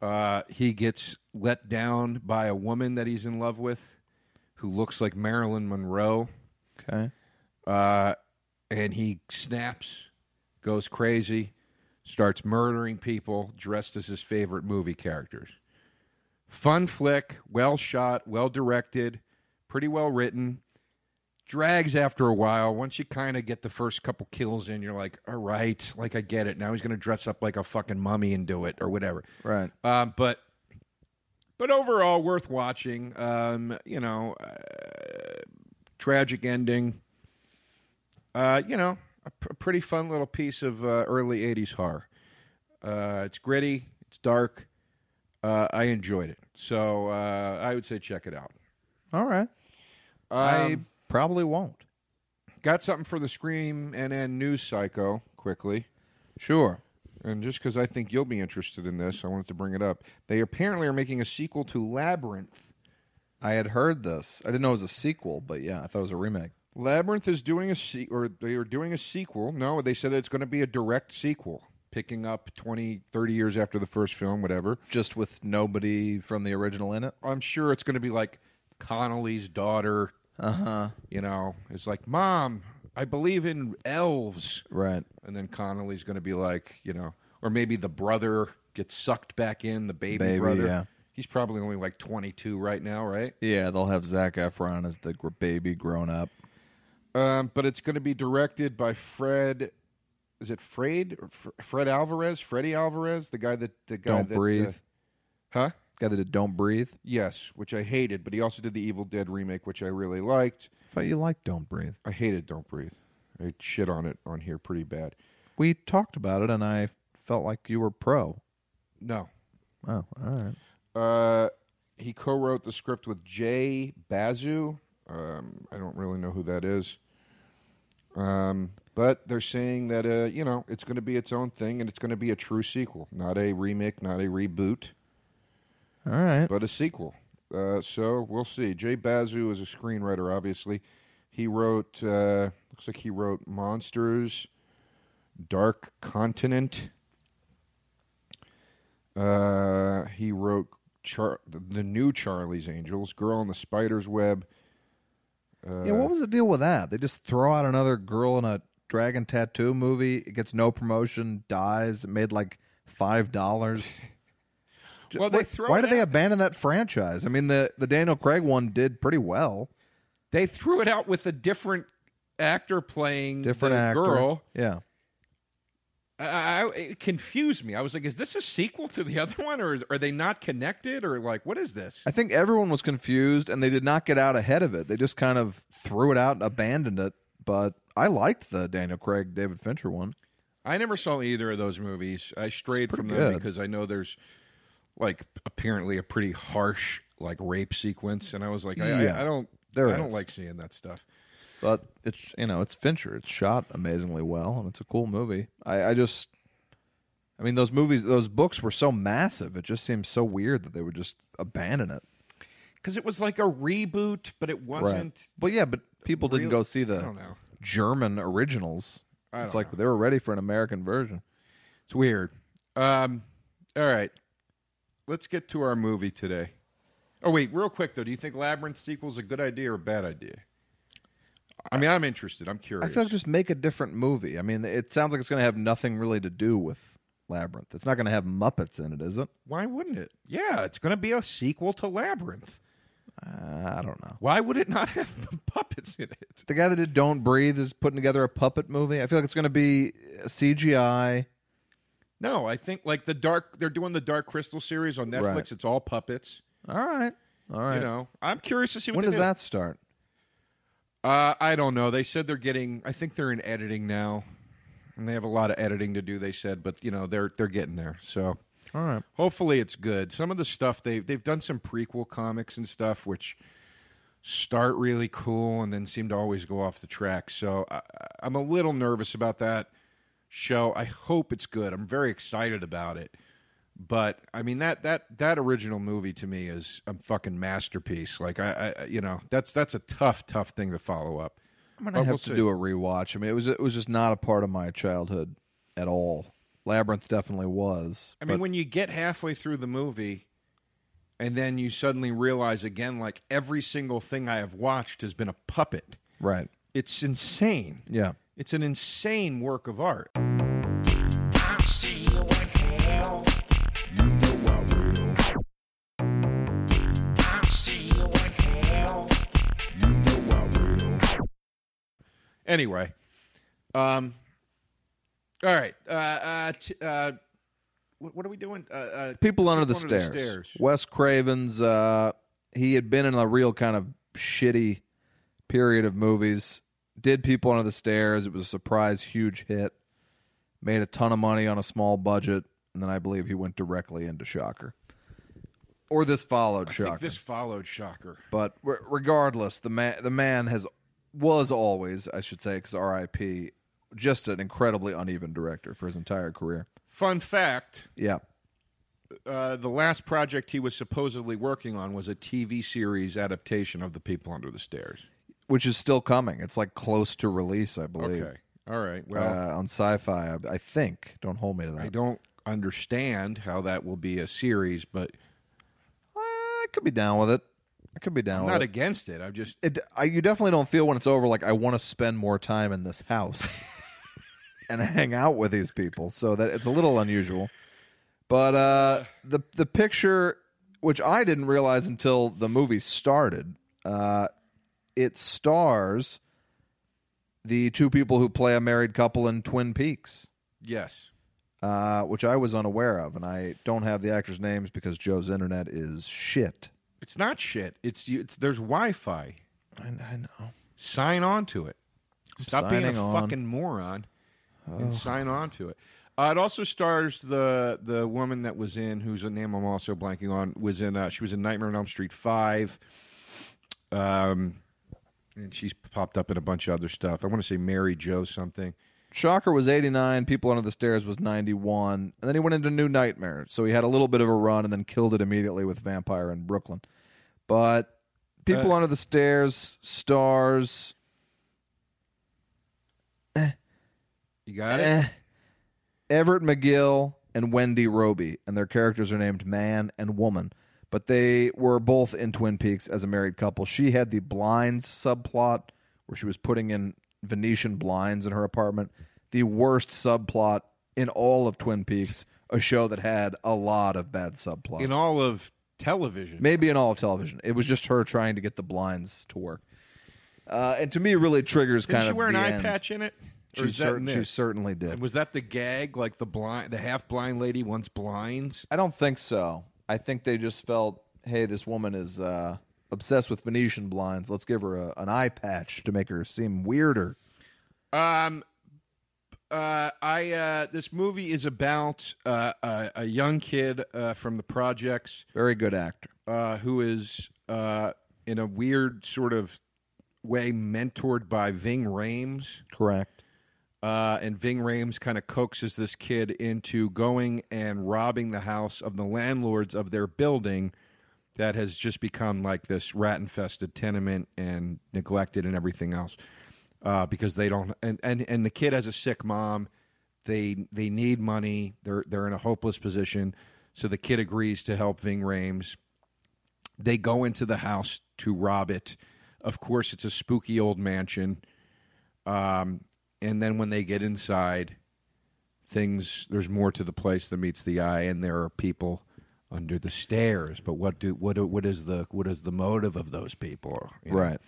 Uh, he gets let down by a woman that he's in love with, who looks like Marilyn Monroe Okay. uh, and he snaps, goes crazy, starts murdering people dressed as his favorite movie characters. Fun flick, well shot, well directed, pretty well written. Drags after a while. Once you kind of get the first couple kills in, you're like, all right, like I get it. Now he's going to dress up like a fucking mummy and do it or whatever. Right. Um, but but overall, worth watching. Um, you know, uh, tragic ending. Uh, you know, a, pr- pretty fun little piece of uh, early '80s horror. Uh, it's gritty. It's dark. Uh, I enjoyed it, so uh, I would say check it out. All right. I Um, probably won't. got something for the Scream NN News Psycho quickly. Sure. And just because I think you'll be interested in this, I wanted to bring it up. They apparently are making a sequel to Labyrinth. I had heard this. I didn't know it was a sequel, but yeah, I thought it was a remake. Labyrinth is doing a se- or they are doing a sequel. No, they said it's going to be a direct sequel, picking up 20, 30 years after the first film, whatever. Just with nobody from the original in it. I'm sure it's going to be like Connelly's daughter, Uh huh. you know, is like, "Mom, I believe in elves." Right. And then Connelly's going to be like, you know, or maybe the brother gets sucked back in, the baby, Baby, brother. yeah. He's probably only like 22 right now, right? Yeah, they'll have Zac Efron as the gr- baby grown up. Um, but it's going to be directed by Fred. Is it Fred or F- Fred Alvarez? Freddie Alvarez, the guy that the guy Don't that, breathe. uh, huh? Guy that did Don't Breathe. Yes, which I hated, but he also did the Evil Dead remake, which I really liked. I thought you liked Don't Breathe. I hated Don't Breathe. I shit on it on here pretty bad. We talked about it, and I felt like you were pro. No, Oh, all right. uh, he co-wrote the script with Jay Basu. Um, I don't really know who that is. Um, but they're saying that uh, you know it's going to be its own thing and it's going to be a true sequel, not a remake, not a reboot. All right. but a sequel. Uh, so we'll see. Jay Basu is a screenwriter, obviously. He wrote, uh, looks like he wrote Monsters, Dark Continent. Uh, he wrote Char- the, new Charlie's Angels, Girl in the Spider's Web. Uh, yeah, what was the deal with that? They just throw out another girl in a dragon tattoo movie. It gets no promotion, dies. It made like five dollars. Well, they throw Why did they abandon that franchise? I mean, the the Daniel Craig one did pretty well. They threw it out with a different actor playing Different the actor. girl. Yeah. I, I, it confused me. I was like, "Is this a sequel to the other one, or is, are they not connected, or like, what is this?" I think everyone was confused, and they did not get out ahead of it. They just kind of threw it out and abandoned it. But I liked the Daniel Craig David Fincher one. I never saw either of those movies. I strayed from them good. because I know there's like apparently a pretty harsh like rape sequence, and I was like, I, Yeah, I, I don't, there I don't like seeing that stuff. But it's you know it's Fincher. It's shot amazingly well, and it's a cool movie. I, I just, I mean, those movies, those books were so massive. It just seems so weird that they would just abandon it. Because it was like a reboot, but it wasn't. Well, yeah, but people didn't real- go see I the don't know. German originals. I It's don't like they were ready for an American version. It's weird. Um, all right, let's get to our movie today. Oh wait, real quick though, do you think Labyrinth sequel is a good idea or a bad idea? I mean, I'm interested. I'm curious. I feel like just make a different movie. I mean, it sounds like it's going to have nothing really to do with Labyrinth. It's not going to have Muppets in it, is it? Why wouldn't it? Yeah, it's going to be a sequel to Labyrinth. Uh, I don't know. Why would it not have puppets in it? The guy that did Don't Breathe is putting together a puppet movie. I feel like it's going to be CGI. No, I think like the dark. They're doing the Dark Crystal series on Netflix. Right. It's all puppets. All right. All right. You know, I'm curious to see what when does do. that start? Uh, I don't know. They said they're getting. I think they're in editing now, and they have a lot of editing to do. They said, but you know, they're they're getting there. So All right. hopefully, it's good. Some of the stuff they've they've done some prequel comics and stuff, which start really cool and then seem to always go off the track. So I, I'm a little nervous about that show. I hope it's good. I'm very excited about it. But I mean that that that original movie to me is a fucking masterpiece. Like I, I you know that's that's a tough tough thing to follow up. I'm gonna But have we'll to see. do a rewatch. I mean, it was it was just not a part of my childhood at all. Labyrinth definitely was. I mean, when you get halfway through the movie, and then you suddenly realize again, like every single thing I have watched has been a puppet. right, It's insane. yeah, It's an insane work of art. Anyway, um, all right. Uh, uh, t- uh, what, what are we doing? Uh, uh, People under the, Under stairs. the Stairs. Wes Craven's. Uh, he had been in a real kind of shitty period of movies. Did People Under the Stairs. It was a surprise, huge hit. Made a ton of money on a small budget, and then I believe he went directly into Shocker. Or this followed I Shocker. think this followed Shocker. But re- regardless, the man the man has was always, I should say, because R.I.P. Just an incredibly uneven director for his entire career. Fun fact: Yeah, uh, the last project he was supposedly working on was a TV series adaptation of The People Under the Stairs. which is still coming. It's like close to release, I believe. Okay, all right. Well, uh, on Sci-Fi, I, I think. Don't hold me to that. I don't understand how that will be a series, but Uh, I could be down with it. I could be down I'm with not it. against it. I'm just it I, you definitely don't feel when it's over like I want to spend more time in this house and hang out with these people. So that it's a little unusual. But uh, the the picture, which I didn't realize until the movie started, uh, it stars the two people who play a married couple in Twin Peaks, yes. uh, which I was unaware of, and I don't have the actors' names because Joe's internet is shit. It's not shit. It's you. It's there's Wi-Fi. I, I know. Sign on to it. Stop being a signing on. fucking moron and sign on to it. Uh, it also stars the the woman that was in whose name I'm also blanking on was in uh, she was in Nightmare on Elm Street five, um, and she's popped up in a bunch of other stuff. I want to say Mary Jo something. Shocker was 89, People Under the Stairs was 91, and then he went into New Nightmare. So he had a little bit of a run and then killed it immediately with Vampire in Brooklyn. But People Uh, Under the Stairs stars You got it. eh, Everett McGill and Wendie Robie, and their characters are named Man and Woman. But they were both in Twin Peaks as a married couple. She had the blinds subplot where she was putting in Venetian blinds in her apartment. The worst subplot in all of Twin Peaks, a show that had a lot of bad subplots. In all of television, Maybe in all of television. It was just her trying to get the blinds to work. Uh, and to me, it really triggers did kind she of wear an eye end. patch in it? Or She, cer- she certainly did. And was that the gag, like the blind, the half blind lady wants blinds? I don't think so. I think they just felt, hey, this woman is uh, obsessed with Venetian blinds. Let's give her a, an eye patch to make her seem weirder. Um, uh, I uh, this movie is about uh, a, a young kid uh, from the projects Very good actor. uh, who is uh, in a weird sort of way mentored by Ving Rhames. Correct. Uh, and Ving Rhames kind of coaxes this kid into going and robbing the house of the landlords of their building that has just become like this rat infested tenement and neglected and everything else uh, because they don't and, and and the kid has a sick mom. They they need money. They're they're in a hopeless position. So the kid agrees to help Ving Rhames. They go into the house to rob it. Of course it's a spooky old mansion. Um, and then when they get inside, things there's more to the place than meets the eye, and there are people under the stairs. But what do what what is the what is the motive of those people? you know? Right.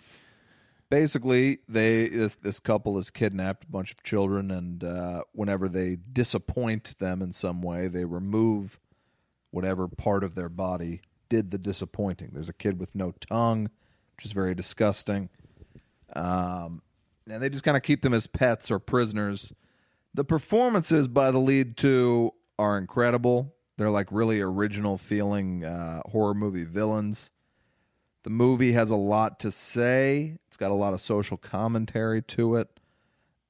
basically they this this couple has kidnapped a bunch of children and uh, whenever they disappoint them in some way they remove whatever part of their body did the disappointing there's a kid with no tongue which is very disgusting um, and they just kind of keep them as pets or prisoners the performances by the lead two are incredible they're like really original feeling uh, horror movie villains the movie has a lot to say. It's got a lot of social commentary to it.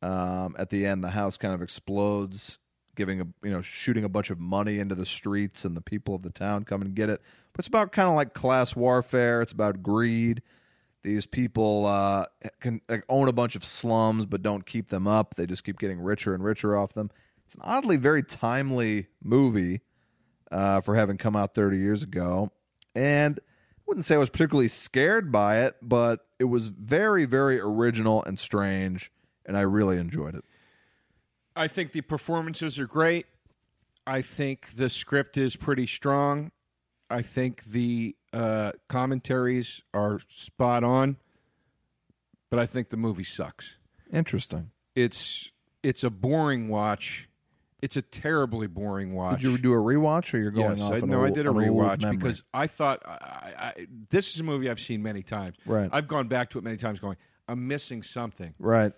Um, at the end, the house kind of explodes, giving a you know shooting a bunch of money into the streets, and the people of the town come and get it. But it's about kind of like class warfare. It's about greed. These people uh, can like, own a bunch of slums, but don't keep them up. They just keep getting richer and richer off them. It's an oddly very timely movie uh, for having come out 30 years ago, and I wouldn't say I was particularly scared by it, but it was very, very original and strange, and I really enjoyed it. I think the performances are great. I think the script is pretty strong. I think the uh, commentaries are spot on, but I think the movie sucks. Interesting. It's it's a boring watch. It's a terribly boring watch. Did you do a rewatch, or you're going yes, off? I, no, I did a rewatch because I thought I, I, this is a movie I've seen many times. Right. I've gone back to it many times, going, I'm missing something. right,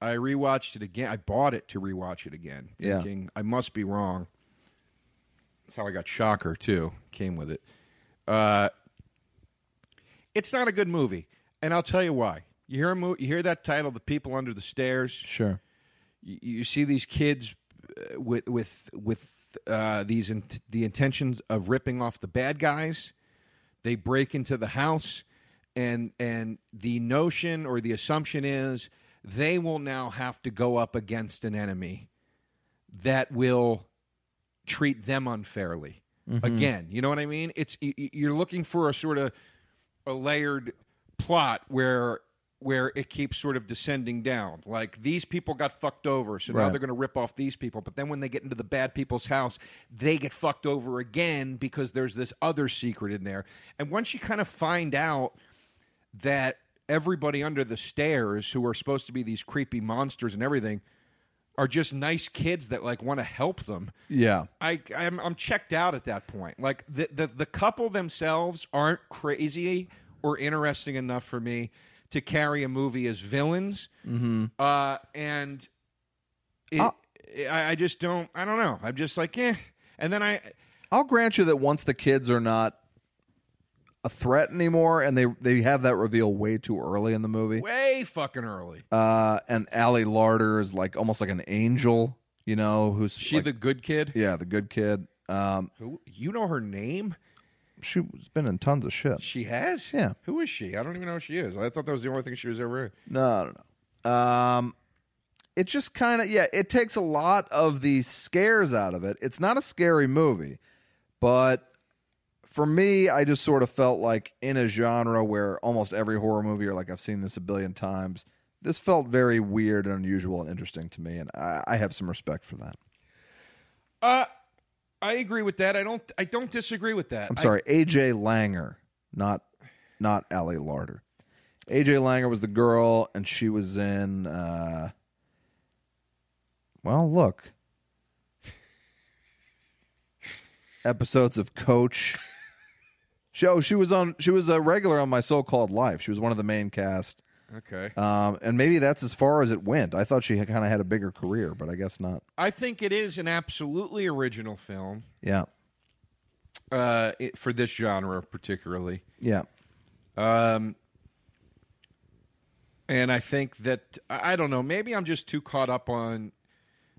I rewatched it again. I bought it to rewatch it again, Yeah. I must be wrong. That's how I got Shocker too. Came with it. Uh, it's not a good movie, and I'll tell you why. You hear a mo- you hear that title, "The People Under the Stairs." sure, you, you see these kids with with with uh, these in, the intentions of ripping off the bad guys. They break into the house, and and the notion or the assumption is they will now have to go up against an enemy that will treat them unfairly. Again, you know what I mean? It's you're looking for a sort of a layered plot where where it keeps sort of descending down. Like these people got fucked over, so now Right. they're going to rip off these people. But then when they get into the bad people's house, they get fucked over again because there's this other secret in there. And once you kind of find out that everybody under the stairs who are supposed to be these creepy monsters and everything are just nice kids that like want to help them. yeah, I I'm, I'm checked out at that point. Like the, the the couple themselves aren't crazy or interesting enough for me to carry a movie as villains. Mm-hmm. Uh, and it, I, I just don't. I don't know. I'm just like eh. And then I I'll grant you that once the kids are not a threat anymore, and they they have that reveal way too early in the movie. way fucking early. Uh, and Allie Larder is like almost like an angel, you know, who's She like- the good kid. yeah, the good kid. Um, Who you know her name? She's been in tons of shit. She has. Yeah. Who is she? I don't even know who she is. I thought that was the only thing she was ever in. No, no, no. Um, it just kind of yeah, it takes a lot of the scares out of it. It's not a scary movie, but for me, I just sort of felt like in a genre where almost every horror movie, or like I've seen this a billion times, this felt very weird and unusual and interesting to me, and I, I have some respect for that. Uh I agree with that. I don't. I don't disagree with that. I'm I- sorry, AJ Langer, not not Allie Larder. AJ Langer was the girl, and she was in. Uh, well, look, episodes of Coach. Show she was on. She was a regular on my so-called life. She was one of the main cast, okay. um, and maybe that's as far as it went. I thought she kind of had a bigger career, but I guess not. I think it is an absolutely original film Yeah, uh, it, for this genre, particularly. yeah, Um, and I think that I I don't know. Maybe I'm just too caught up on.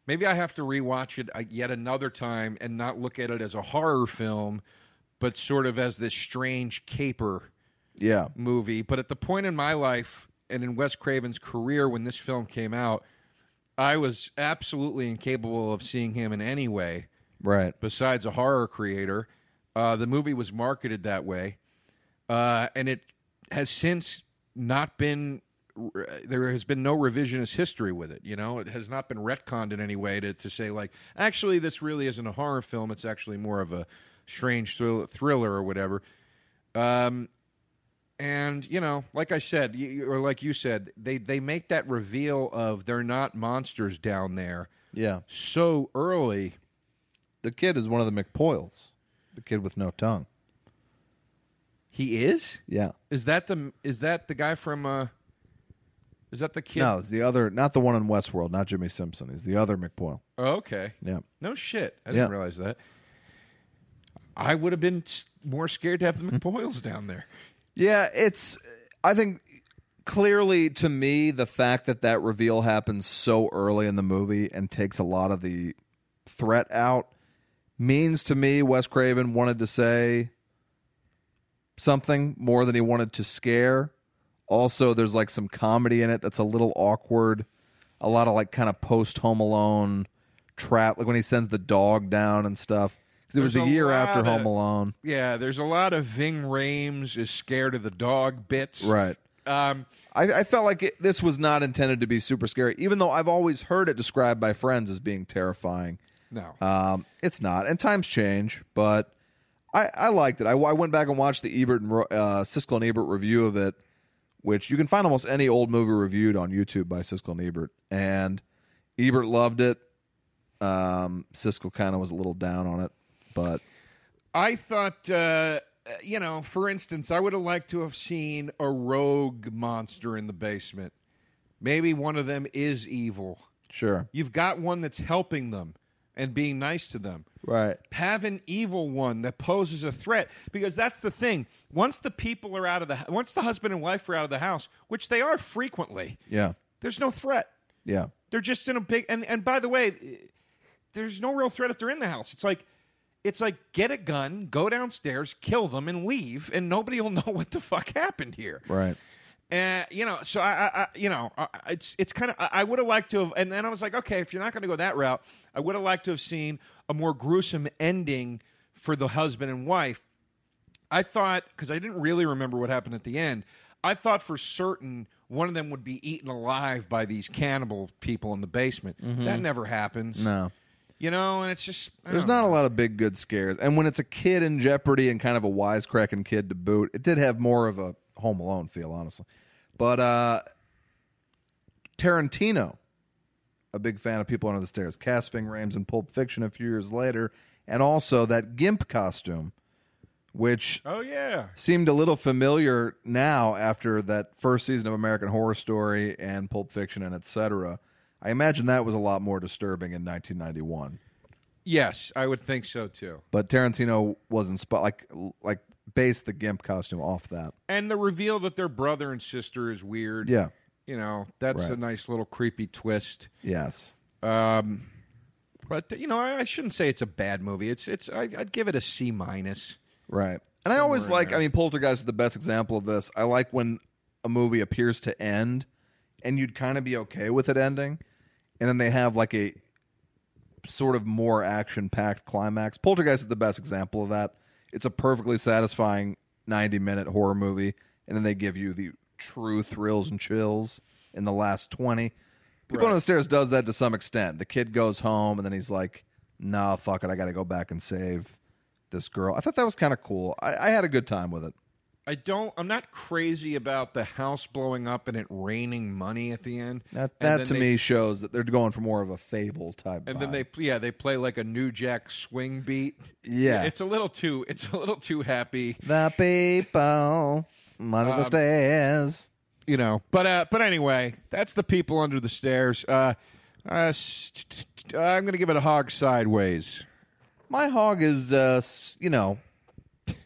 Maybe I have to rewatch it uh, yet another time and not look at it as a horror film, but sort of as this strange caper yeah. movie. But at the point in my life and in Wes Craven's career when this film came out, I was absolutely incapable of seeing him in any way Right. besides a horror creator. Uh, the movie was marketed that way, uh, and it has since not been. There has been no revisionist history with it. You know, it has not been retconned in any way to, to say like, actually, this really isn't a horror film. It's actually more of a strange thrill, thriller or whatever. Um, And you know, like I said, or like you said, they they make that reveal of they're not monsters down there Yeah. so early. The kid is one of the McPoyles. The kid with no tongue. He is. Yeah. Is that the is that the guy from? uh Is that the kid? No, it's the other, not the one in Westworld, not Jimmy Simpson. He's the other McPoyle. Oh, okay. Yeah. No shit. I didn't Yeah. realize that. I would have been more scared to have the McPoyles down there. Yeah, it's. I think clearly to me the fact that that reveal happens so early in the movie and takes a lot of the threat out means to me Wes Craven wanted to say something more than he wanted to scare. Also, there's like some comedy in it that's a little awkward. A lot of like kind of post Home Alone trap, like when he sends the dog down and stuff. Because it was a year after of- Home Alone, Yeah, there's a lot of Ving Rhames is scared of the dog bits. right? Um, I, I felt like it, this was not intended to be super scary, even though I've always heard it described by friends as being terrifying. no. Um, it's not, and times change, but I, I liked it. I, I went back and watched the Ebert and uh, Siskel and Ebert review of it, which you can find almost any old movie reviewed on YouTube by Siskel and Ebert, and Ebert loved it. Um, Siskel kind of was a little down on it, but I thought, uh, you know, for instance, I would have liked to have seen a rogue monster in the basement. Maybe one of them is evil. sure, You've got one that's helping them and being nice to them. right, have an evil one that poses a threat because that's the thing. Once the people are out of the once the husband and wife are out of the house which they are frequently yeah, there's no threat. Yeah, they're just in a big and and by the way there's no real threat if they're in the house. It's like it's like get a gun go downstairs kill them and leave and nobody will know what the fuck happened here right, uh, you know, so I, I, you know, I, it's it's kind of. I, I would have liked to have, and then I was like, okay, if you're not going to go that route, I would have liked to have seen a more gruesome ending for the husband and wife. I thought because I didn't really remember what happened at the end. I thought for certain one of them would be eaten alive by these cannibal people in the basement. That never happens. no. You know, and it's just There's don't know. a lot of big good scares, and when it's a kid in jeopardy and kind of a wisecracking kid to boot, it did have more of a Home Alone feel, honestly. But uh Tarantino, a big fan of People Under the Stairs, cast Ving Rhames in Pulp Fiction a few years later, and also that gimp costume, which Oh yeah, seemed a little familiar now after that first season of American Horror Story and Pulp Fiction and etc. I imagine that was a lot more disturbing in 1991 yes, I would think so too. but Tarantino was inspired, like like based the gimp costume off that. And the reveal that they're brother and sister is weird. Yeah. You know, that's a nice little creepy twist. Yes. Um, but you know, I, I shouldn't say it's a bad movie. It's it's I, I'd give it a C minus. Right. And I always like. there. I mean, Poltergeist is the best example of this. I like when a movie appears to end, and you'd kind of be okay with it ending, and then they have like a sort of more action-packed climax. Poltergeist is the best example of that. It's a perfectly satisfying ninety-minute horror movie, and then they give you the true thrills and chills in the last twenty. People on the stairs does that to some extent. The kid goes home, and then he's like, "Nah, fuck it, I got to go back and save." this girl. I thought that was kind of cool. I, I had a good time with it. I don't. I'm not crazy about the house blowing up and it raining money at the end. That that to they- me shows that they're going for more of a fable type. And then they yeah they play like a New Jack swing beat. Yeah. it's a little too it's a little too happy. the people under Um, the stairs. you know. But uh, but anyway, that's the people under the stairs. Uh, uh, I'm going to give it a hog sideways. My hog is, uh, you know,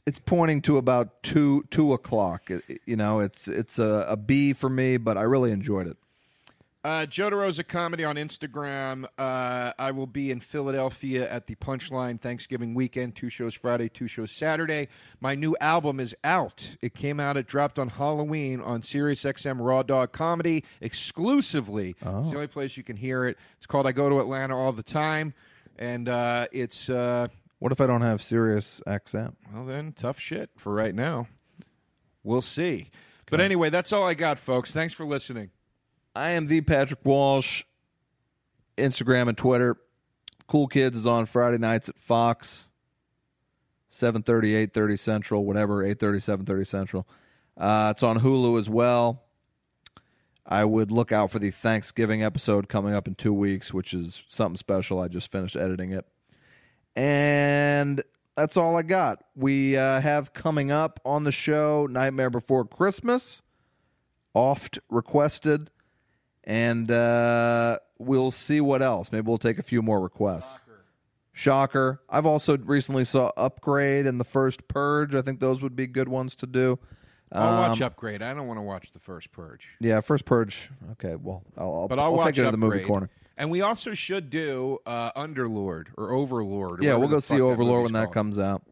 it's pointing to about two two o'clock. You know, it's it's a, a B for me, but I really enjoyed it. Uh, Joe DeRosa Comedy on Instagram. Uh, I will be in Philadelphia at the Punchline Thanksgiving weekend. Two shows Friday, two shows Saturday. My new album is out. It came out. It dropped on Halloween on SiriusXM Raw Dog Comedy exclusively. It's the only place you can hear it. It's called "I Go to Atlanta All the Time," and uh, it's uh, What if I don't have Sirius XM? well then tough shit for right now. We'll see. But anyway, that's all I got, folks. Thanks for listening. I am the Patrick Walsh. Instagram and Twitter. Cool Kids is on Friday nights at Fox. 7.30, 8.30 Central, whatever, 8.30, 7.30 Central. Uh, it's on Hulu as well. I would look out for the Thanksgiving episode coming up in two weeks, which is something special. I just finished editing it. And that's all I got. We uh, have coming up on the show Nightmare Before Christmas, oft requested. And uh, we'll see what else. Maybe we'll take a few more requests. Shocker. I've also recently saw Upgrade and the first Purge. I think those would be good ones to do. I'll watch Um, Upgrade. I don't want to watch the first Purge. Yeah, first Purge. Okay, well, I'll, I'll, But I'll, watch take it to the movie Upgrade. corner. And we also should do uh, Underlord or Overlord. Or Yeah, we'll go see Overlord when that called. comes out.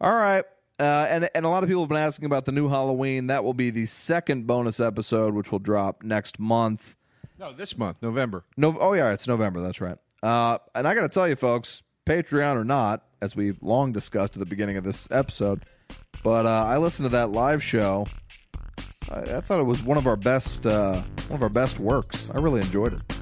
All right. Uh, and and a lot of people have been asking about the new Halloween. That will be the second bonus episode, which will drop next month. No, this month, November. No, oh yeah, it's November. That's right. Uh, and I got to tell you, folks, Patreon or not, as we long discussed at the beginning of this episode, but uh, I listened to that live show. I, I thought it was one of our best, uh, one of our best works. I really enjoyed it.